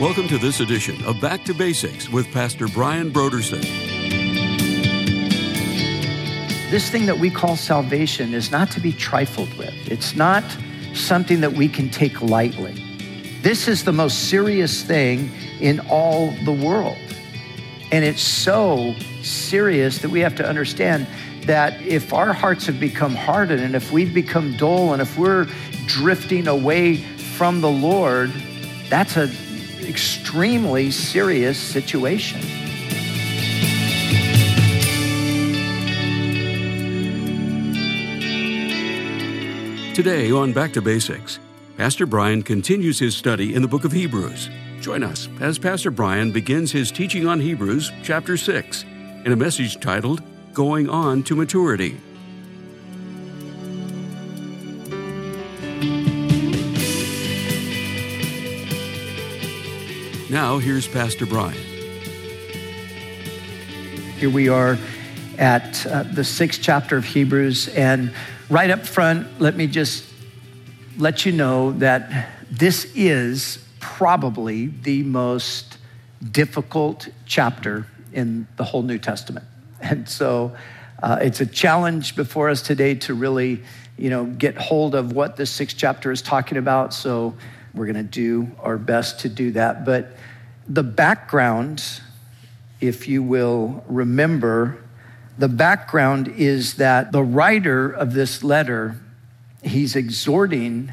Welcome to this edition of Back to Basics with Pastor Brian Brodersen. This thing that we call salvation is not to be trifled with. It's not something that we can take lightly. This is the most serious thing in all the world. And it's so serious that we have to understand that if our hearts have become hardened and if we've become dull and if we're drifting away from the Lord, that's an extremely serious situation. Today on Back to Basics, Pastor Brian continues his study in the book of Hebrews. Join us as Pastor Brian begins his teaching on Hebrews chapter 6 in a message titled Going On to Maturity. Now, here's Pastor Brian. Here we are at uh, the sixth chapter of Hebrews. And right up front, let me just let you know that this is probably the most difficult chapter in the whole New Testament. And so uh, it's a challenge before us today to really, you know, get hold of what this sixth chapter is talking about. So we're going to do our best to do that. But the background, if you will remember, the background is that the writer of this letter, he's exhorting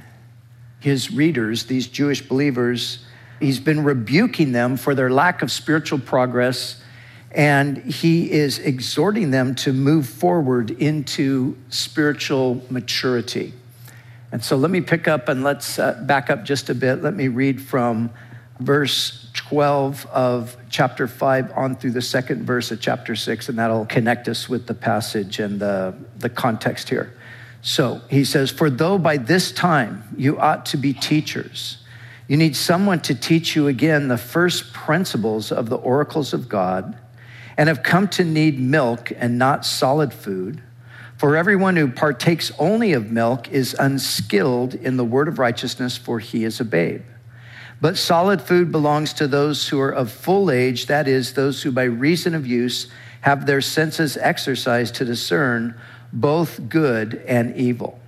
his readers, these Jewish believers, he's been rebuking them for their lack of spiritual progress, and he is exhorting them to move forward into spiritual maturity. And so let me pick up and let's uh, back up just a bit. Let me read from verse 12 of chapter 5 on through the second verse of chapter 6, and that'll connect us with the passage and the, the context here. So he says, For though by this time you ought to be teachers, you need someone to teach you again the first principles of the oracles of God, and have come to need milk and not solid food. For everyone who partakes only of milk is unskilled in the word of righteousness, for he is a babe. But solid food belongs to those who are of full age, that is, those who by reason of use have their senses exercised to discern both good and evil.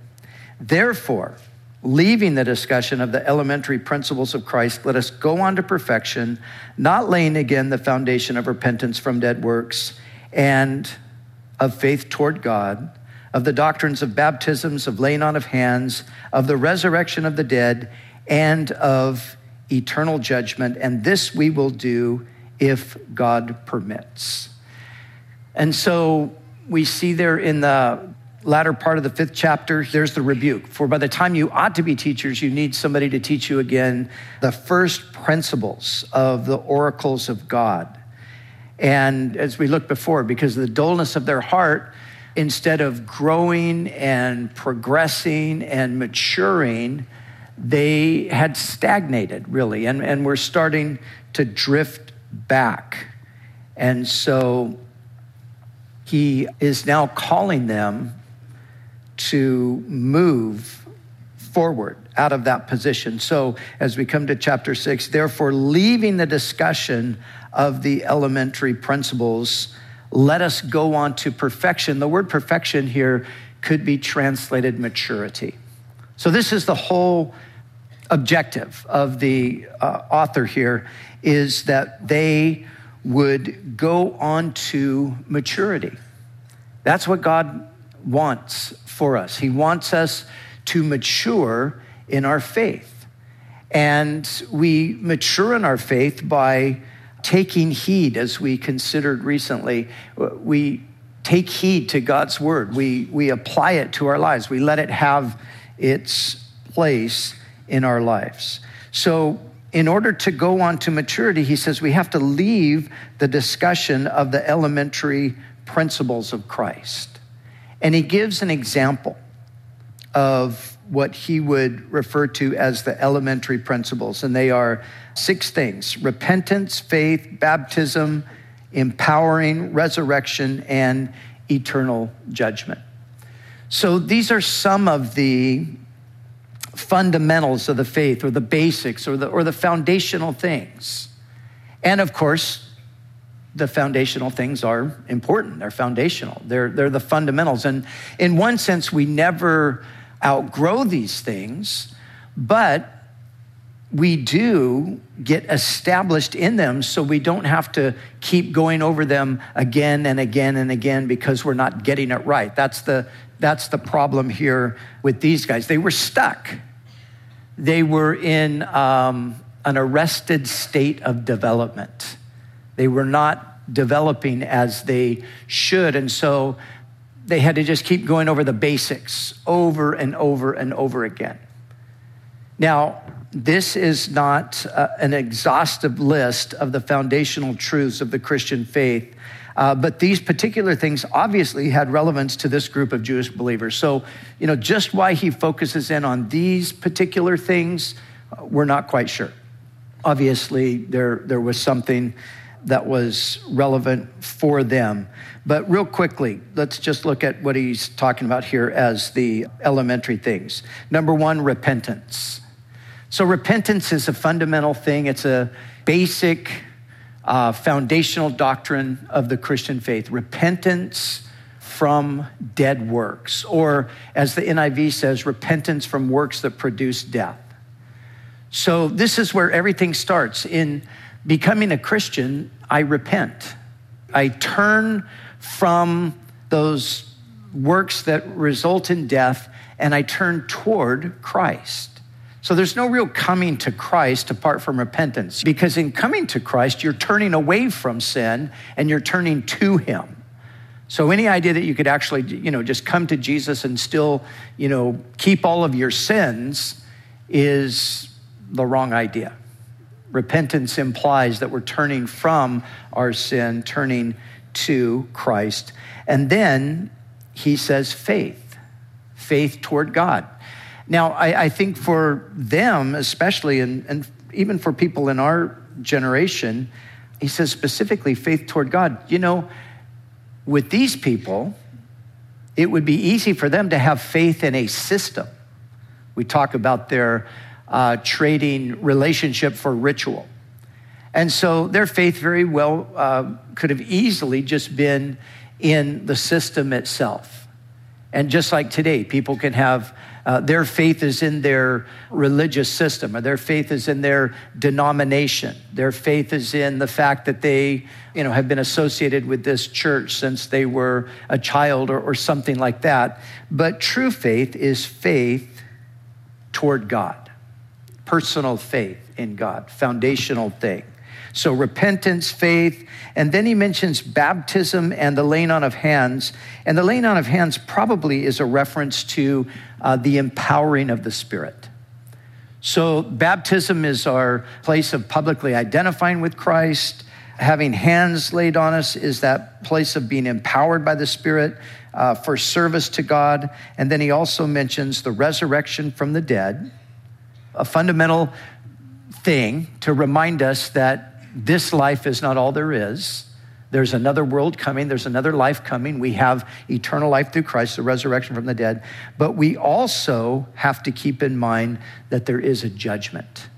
Therefore, leaving the discussion of the elementary principles of Christ, let us go on to perfection, not laying again the foundation of repentance from dead works and of faith toward God of the doctrines of baptisms, of laying on of hands, of the resurrection of the dead, and of eternal judgment. And this we will do if God permits. And so we see there in the latter part of the fifth chapter, there's the rebuke. For by the time you ought to be teachers, you need somebody to teach you again the first principles of the oracles of God. And as we looked before, because of the dullness of their heart, instead of growing and progressing and maturing, they had stagnated really and, and were starting to drift back. And so he is now calling them to move forward out of that position. So as we come to chapter six, therefore, leaving the discussion of the elementary principles let us go on to perfection. The word perfection here could be translated maturity. So, this is the whole objective of the uh, author here is that they would go on to maturity. That's what God wants for us. He wants us to mature in our faith. And we mature in our faith by taking heed, as we considered recently, we take heed to God's word. We, we apply it to our lives. We let it have its place in our lives. So, in order to go on to maturity, he says we have to leave the discussion of the elementary principles of Christ. And he gives an example of what he would refer to as the elementary principles, and they are six things repentance, faith, baptism, empowering, resurrection, and eternal judgment. So these are some of the fundamentals of the faith or the basics or the, or the foundational things. And of course, the foundational things are important. They're foundational. They're, they're the fundamentals. And in one sense, we never outgrow these things, but we do get established in them so we don't have to keep going over them again and again and again because we're not getting it right. That's the, that's the problem here with these guys. They were stuck, they were in um, an arrested state of development. They were not developing as they should. And so they had to just keep going over the basics over and over and over again. Now, this is not uh, an exhaustive list of the foundational truths of the Christian faith, uh, but these particular things obviously had relevance to this group of Jewish believers. So, you know, just why he focuses in on these particular things, uh, we're not quite sure. Obviously, there, there was something that was relevant for them. But real quickly, let's just look at what he's talking about here as the elementary things. Number one, repentance. So, repentance is a fundamental thing, it's a basic, uh, foundational doctrine of the Christian faith. Repentance from dead works, or as the NIV says, repentance from works that produce death. So, this is where everything starts. In becoming a Christian, I repent. I turn from those works that result in death and I turn toward Christ. So there's no real coming to Christ apart from repentance, because in coming to Christ, you're turning away from sin and you're turning to Him. So any idea that you could actually, you know, just come to Jesus and still, you know, keep all of your sins is the wrong idea. Repentance implies that we're turning from our sin, turning to Christ. And then he says faith, faith toward God. Now, I, I think for them, especially, and, and even for people in our generation, he says specifically faith toward God. You know, with these people, it would be easy for them to have faith in a system. We talk about their uh, trading relationship for ritual. And so their faith very well uh, could have easily just been in the system itself. And just like today, people can have uh, their faith is in their religious system, or their faith is in their denomination. Their faith is in the fact that they, you know, have been associated with this church since they were a child or, or something like that. But true faith is faith toward God, personal faith in God, foundational thing. So repentance, faith, and then he mentions baptism and the laying on of hands. And the laying on of hands probably is a reference to uh, the empowering of the Spirit. So baptism is our place of publicly identifying with Christ. Having hands laid on us is that place of being empowered by the Spirit uh, for service to God. And then he also mentions the resurrection from the dead, a fundamental thing to remind us that this life is not all there is. There's another world coming. There's another life coming. We have eternal life through Christ, the resurrection from the dead. But we also have to keep in mind that there is a judgment.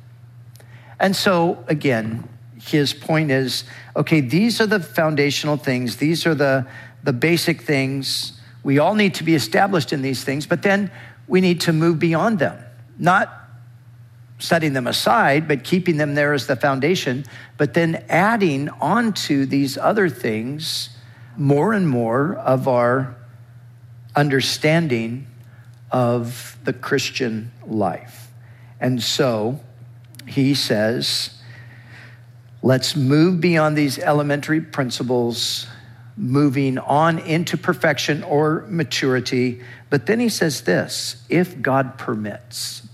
And so, again, his point is okay, these are the foundational things, these are the, the basic things. We all need to be established in these things, but then we need to move beyond them. Not setting them aside, but keeping them there as the foundation, but then adding onto these other things more and more of our understanding of the Christian life. And so he says, let's move beyond these elementary principles, moving on into perfection or maturity. But then he says this if God permits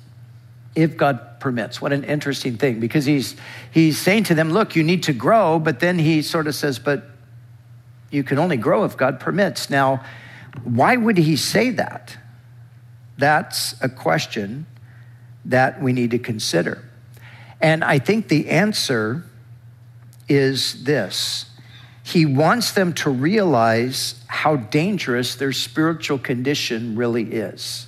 if God permits. What an interesting thing because he's he's saying to them, look, you need to grow, but then he sort of says, but you can only grow if God permits. Now, why would he say that? That's a question that we need to consider. And I think the answer is this. He wants them to realize how dangerous their spiritual condition really is.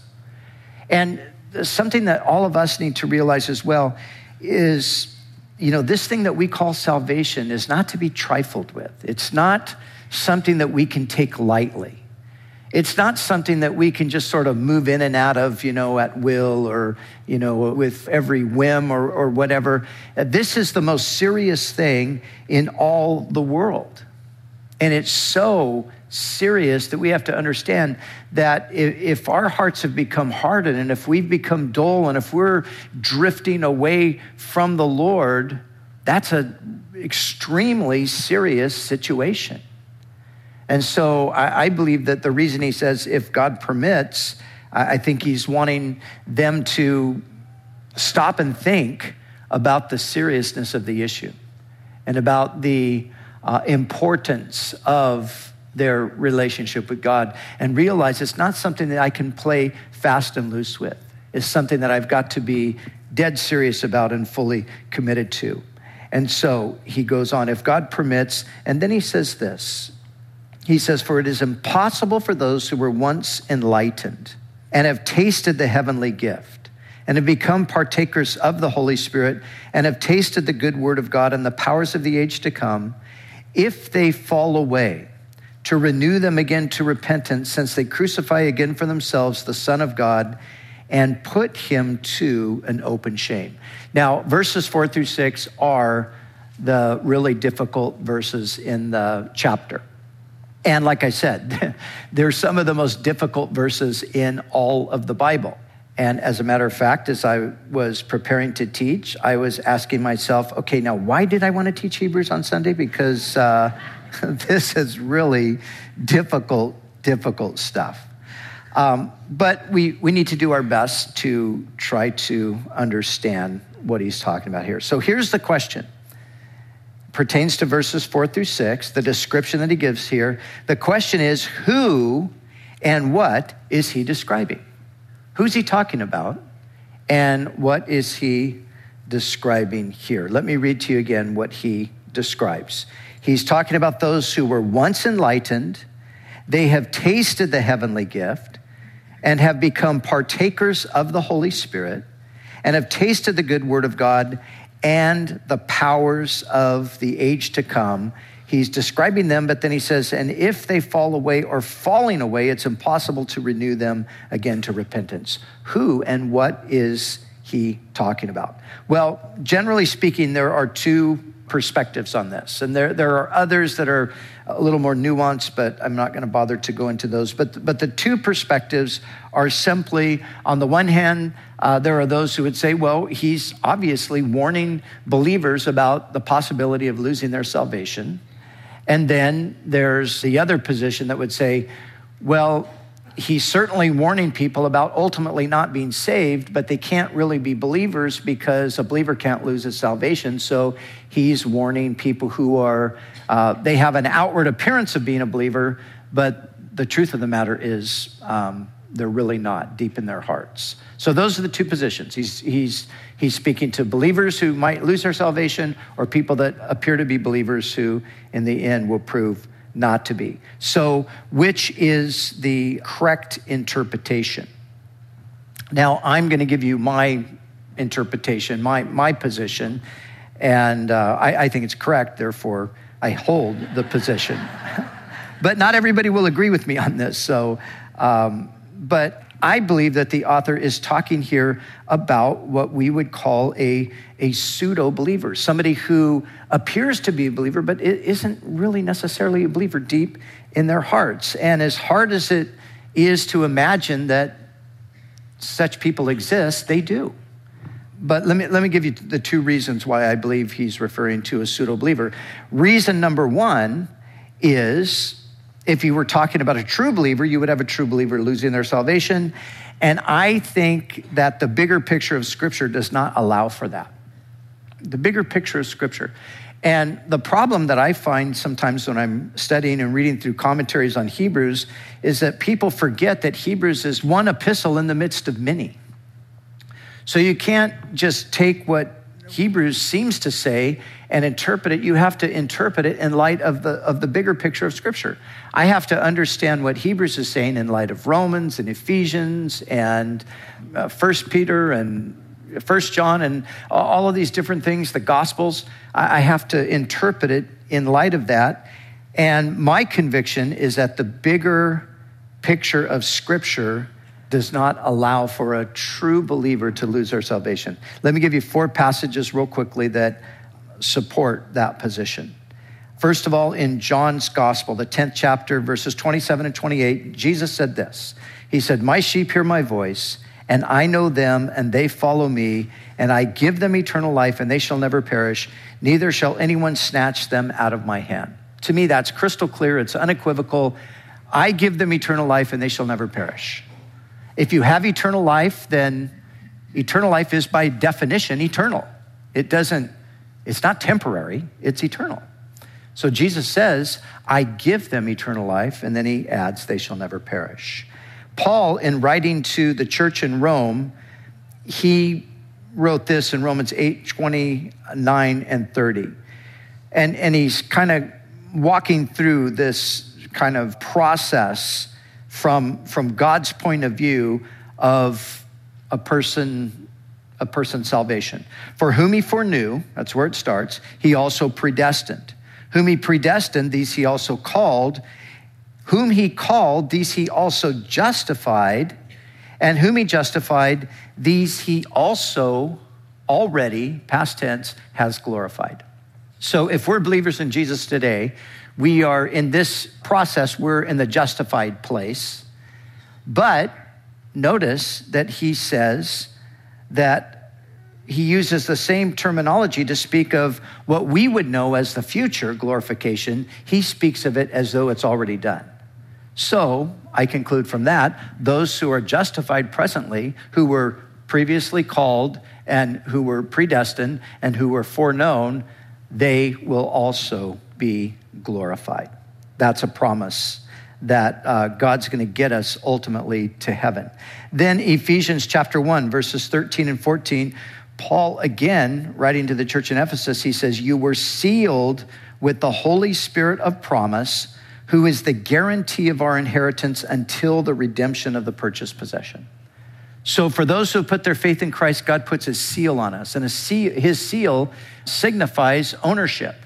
And something that all of us need to realize as well is you know, this thing that we call salvation is not to be trifled with. It's not something that we can take lightly. It's not something that we can just sort of move in and out of, you know, at will or, you know, with every whim or, or whatever. Uh, this is the most serious thing in all the world. And it's so serious that we have to understand that if our hearts have become hardened and if we've become dull and if we're drifting away from the Lord, that's an extremely serious situation. And so I, believe that the reason he says, if God permits, I, I think he's wanting them to stop and think about the seriousness of the issue and about the uh, importance of their relationship with God and realize it's not something that I can play fast and loose with. It's something that I've got to be dead serious about and fully committed to. And so he goes on, if God permits, and then he says this He says, For it is impossible for those who were once enlightened and have tasted the heavenly gift and have become partakers of the Holy Spirit and have tasted the good word of God and the powers of the age to come, if they fall away, to renew them again to repentance, since they crucify again for themselves the Son of God and put him to an open shame. Now, verses four through six are the really difficult verses in the chapter. And like I said, they're some of the most difficult verses in all of the Bible. And as a matter of fact, as I was preparing to teach, I was asking myself, okay, now why did I want to teach Hebrews on Sunday? Because uh, this is really difficult, difficult stuff. Um, but we, we need to do our best to try to understand what he's talking about here. So here's the question. pertains to verses four through six, the description that he gives here. The question is who and what is he describing? Who's he talking about? And what is he describing here? Let me read to you again what he describes. He's talking about those who were once enlightened, they have tasted the heavenly gift and have become partakers of the Holy Spirit and have tasted the good word of God and the powers of the age to come. He's describing them, but then he says, and if they fall away or falling away, it's impossible to renew them again to repentance. Who and what is he talking about? Well, generally speaking, there are two perspectives on this. And there, there are others that are a little more nuanced, but I'm not going to bother to go into those. But, but the two perspectives are simply on the one hand, uh, there are those who would say, well, he's obviously warning believers about the possibility of losing their salvation. And then there's the other position that would say, well, he's certainly warning people about ultimately not being saved, but they can't really be believers because a believer can't lose his salvation. So he's warning people who are, uh, they have an outward appearance of being a believer, but the truth of the matter is um, they're really not deep in their hearts. So those are the two positions. He's, he's, he's speaking to believers who might lose their salvation or people that appear to be believers who, in the end, will prove not to be. So, which is the correct interpretation? Now, I'm going to give you my interpretation, my, my position, and uh, I, I think it's correct, therefore, I hold the position. but not everybody will agree with me on this. So, um, but I believe that the author is talking here about what we would call a, a pseudo believer, somebody who appears to be a believer, but it isn't really necessarily a believer deep in their hearts. And as hard as it is to imagine that such people exist, they do. But let me, let me give you the two reasons why I believe he's referring to a pseudo believer. Reason number one is if you were talking about a true believer, you would have a true believer losing their salvation. And I think that the bigger picture of Scripture does not allow for that. The bigger picture of Scripture. And the problem that I find sometimes when I'm studying and reading through commentaries on Hebrews is that people forget that Hebrews is one epistle in the midst of many. So you can't just take what Hebrews seems to say and interpret it, you have to interpret it in light of the, of the bigger picture of Scripture. I have to understand what Hebrews is saying in light of Romans and Ephesians and uh, First Peter and First John and all of these different things, the Gospels. I have to interpret it in light of that. And my conviction is that the bigger picture of Scripture does not allow for a true believer to lose their salvation. Let me give you four passages real quickly that support that position. First of all, in John's Gospel, the 10th chapter, verses 27 and 28, Jesus said this He said, My sheep hear my voice, and I know them, and they follow me, and I give them eternal life, and they shall never perish, neither shall anyone snatch them out of my hand. To me, that's crystal clear, it's unequivocal. I give them eternal life, and they shall never perish. If you have eternal life, then eternal life is by definition eternal. It doesn't, it's not temporary, it's eternal. So Jesus says, I give them eternal life, and then he adds, they shall never perish. Paul, in writing to the church in Rome, he wrote this in Romans 8 29 and 30. And, and he's kind of walking through this kind of process from, from God's point of view of a person a person's salvation. For whom he foreknew, that's where it starts, he also predestined. Whom he predestined, these he also called. Whom he called, these he also justified. And whom he justified, these he also already, past tense, has glorified. So if we're believers in Jesus today, we are in this process, we're in the justified place. But notice that he says that he uses the same terminology to speak of what we would know as the future glorification. He speaks of it as though it's already done. So I conclude from that those who are justified presently, who were previously called and who were predestined and who were foreknown, they will also be glorified. That's a promise that uh, God's going to get us ultimately to heaven. Then, Ephesians chapter 1, verses 13 and 14, Paul again, writing to the church in Ephesus, he says, You were sealed with the Holy Spirit of promise, who is the guarantee of our inheritance until the redemption of the purchased possession. So, for those who have put their faith in Christ, God puts his seal on us, and seal, his seal signifies ownership.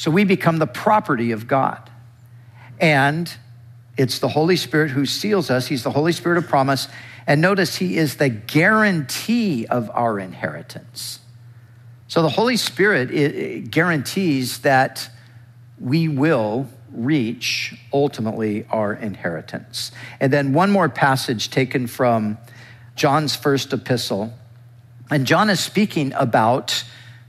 So we become the property of God. And it's the Holy Spirit who seals us. He's the Holy Spirit of promise. And notice he is the guarantee of our inheritance. So the Holy Spirit guarantees that we will reach ultimately our inheritance. And then one more passage taken from John's first epistle. And John is speaking about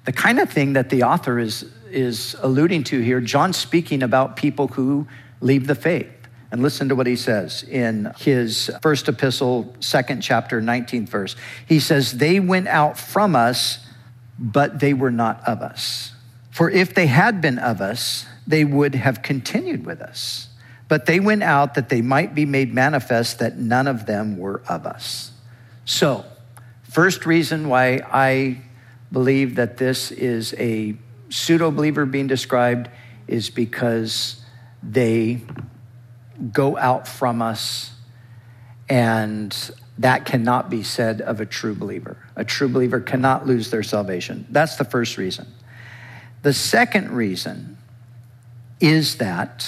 the kind of thing that the author is is alluding to here, John speaking about people who leave the faith. And listen to what he says in his first epistle, second chapter, 19th verse. He says, They went out from us, but they were not of us. For if they had been of us, they would have continued with us. But they went out that they might be made manifest that none of them were of us. So, first reason why I believe that this is a pseudo believer being described is because they go out from us, and that cannot be said of a true believer. A true believer cannot lose their salvation. That's the first reason. The second reason is that,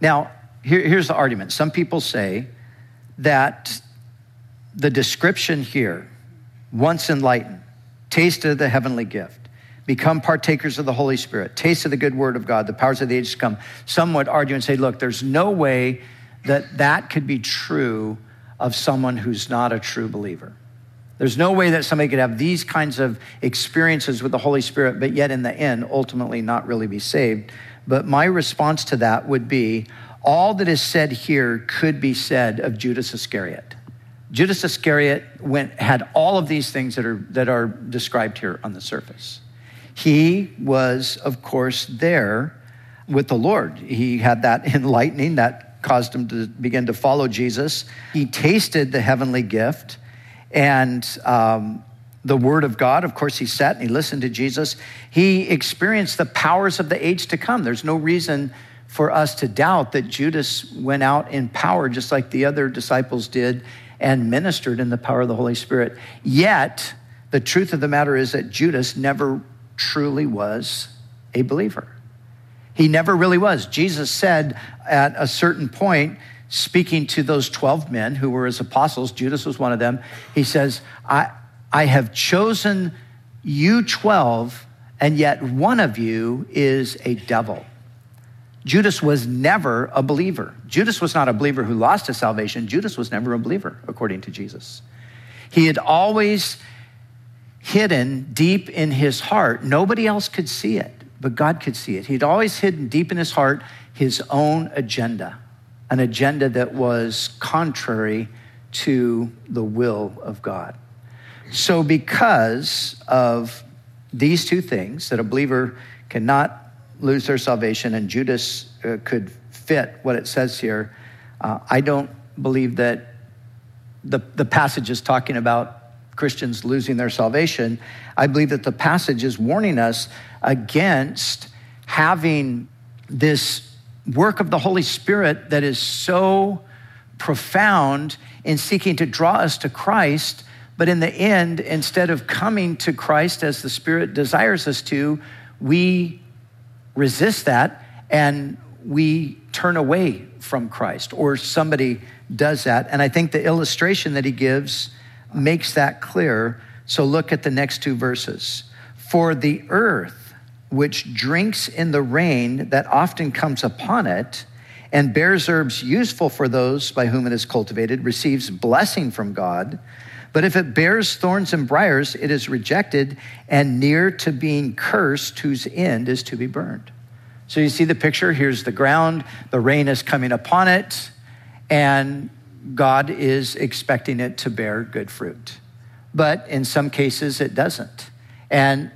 now, here, here's the argument. Some people say that the description here, once enlightened, tasted the heavenly gift, become partakers of the Holy Spirit, taste of the good word of God, the powers of the ages to come. Some would argue and say, look, there's no way that that could be true of someone who's not a true believer. There's no way that somebody could have these kinds of experiences with the Holy Spirit, but yet in the end, ultimately not really be saved. But my response to that would be all that is said here could be said of Judas Iscariot. Judas Iscariot went, had all of these things that are, that are described here on the surface. He was, of course, there with the Lord. He had that enlightening that caused him to begin to follow Jesus. He tasted the heavenly gift, and um, the Word of God. Of course, he sat and he listened to Jesus. He experienced the powers of the age to come. There's no reason for us to doubt that Judas went out in power just like the other disciples did and ministered in the power of the Holy Spirit. Yet, the truth of the matter is that Judas never truly was a believer. He never really was. Jesus said at a certain point, speaking to those 12 men who were his apostles, Judas was one of them, he says, I, I have chosen you 12, and yet one of you is a devil. Judas was never a believer. Judas was not a believer who lost his salvation. Judas was never a believer, according to Jesus. He had always hidden deep in his heart. Nobody else could see it, but God could see it. He'd always hidden deep in his heart his own agenda, an agenda that was contrary to the will of God. So, because of these two things, that a believer cannot lose their salvation, and Judas uh, could fit what it says here, uh, I don't believe that the, the passage is talking about Christians losing their salvation. I believe that the passage is warning us against having this work of the Holy Spirit that is so profound in seeking to draw us to Christ. But in the end, instead of coming to Christ as the Spirit desires us to, we resist that and we turn away from Christ, or somebody does that. And I think the illustration that he gives makes that clear. So look at the next two verses. For the earth, which drinks in the rain that often comes upon it, and bears herbs useful for those by whom it is cultivated, receives blessing from God. But if it bears thorns and briars, it is rejected and near to being cursed, whose end is to be burned. So you see the picture. Here's the ground, the rain is coming upon it, and God is expecting it to bear good fruit. But in some cases, it doesn't. And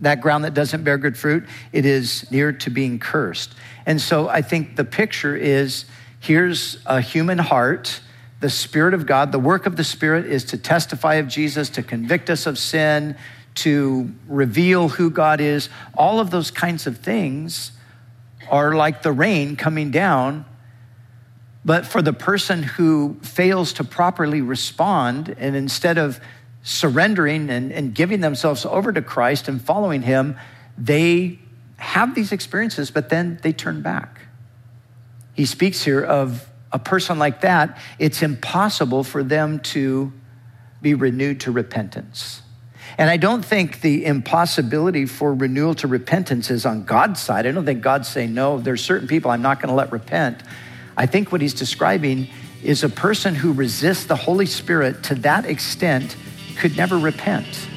that ground that doesn't bear good fruit, it is near to being cursed. And so I think the picture is here's a human heart the Spirit of God, the work of the Spirit is to testify of Jesus, to convict us of sin, to reveal who God is. All of those kinds of things are like the rain coming down. But for the person who fails to properly respond, and instead of surrendering and, and giving themselves over to Christ and following Him, they have these experiences, but then they turn back. He speaks here of a person like that, it's impossible for them to be renewed to repentance. And I don't think the impossibility for renewal to repentance is on God's side. I don't think God's saying, no, there's certain people I'm not going to let repent. I think what he's describing is a person who resists the Holy Spirit to that extent could never repent.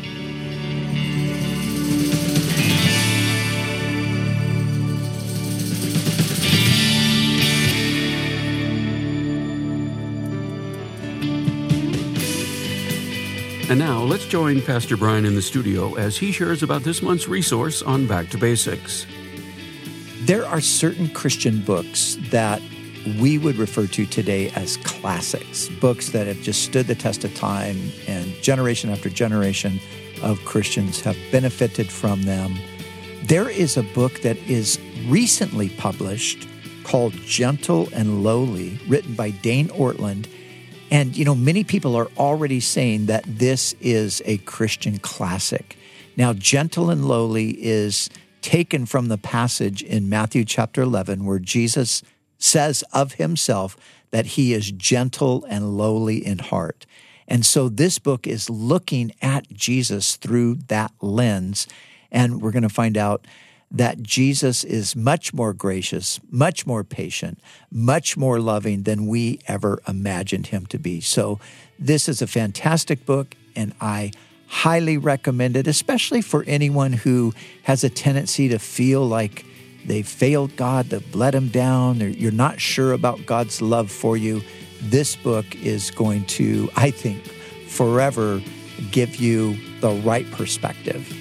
And now let's join Pastor Brian in the studio as he shares about this month's resource on Back to Basics. There are certain Christian books that we would refer to today as classics, books that have just stood the test of time, and generation after generation of Christians have benefited from them. There is a book that is recently published called Gentle and Lowly, written by Dane Ortlund and, you know, many people are already saying that this is a Christian classic. Now, gentle and lowly is taken from the passage in Matthew chapter 11 where Jesus says of himself that he is gentle and lowly in heart. And so this book is looking at Jesus through that lens. And we're going to find out that Jesus is much more gracious, much more patient, much more loving than we ever imagined him to be. So, this is a fantastic book, and I highly recommend it, especially for anyone who has a tendency to feel like they failed God, they've let him down, you're not sure about God's love for you. This book is going to, I think, forever give you the right perspective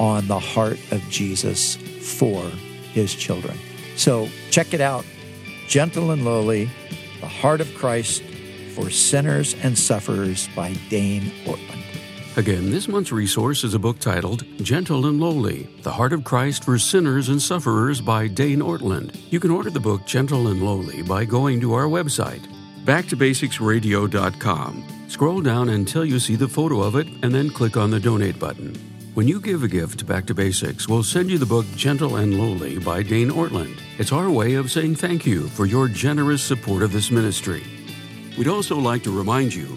on the heart of Jesus for his children. So check it out Gentle and Lowly, The Heart of Christ for Sinners and Sufferers by Dane Ortlund. Again, this month's resource is a book titled Gentle and Lowly The Heart of Christ for Sinners and Sufferers by Dane Ortlund. You can order the book Gentle and Lowly by going to our website, backtobasicsradio.com. Scroll down until you see the photo of it and then click on the donate button. When you give a gift Back to Basics, we'll send you the book Gentle and Lowly by Dane Ortlund. It's our way of saying thank you for your generous support of this ministry. We'd also like to remind you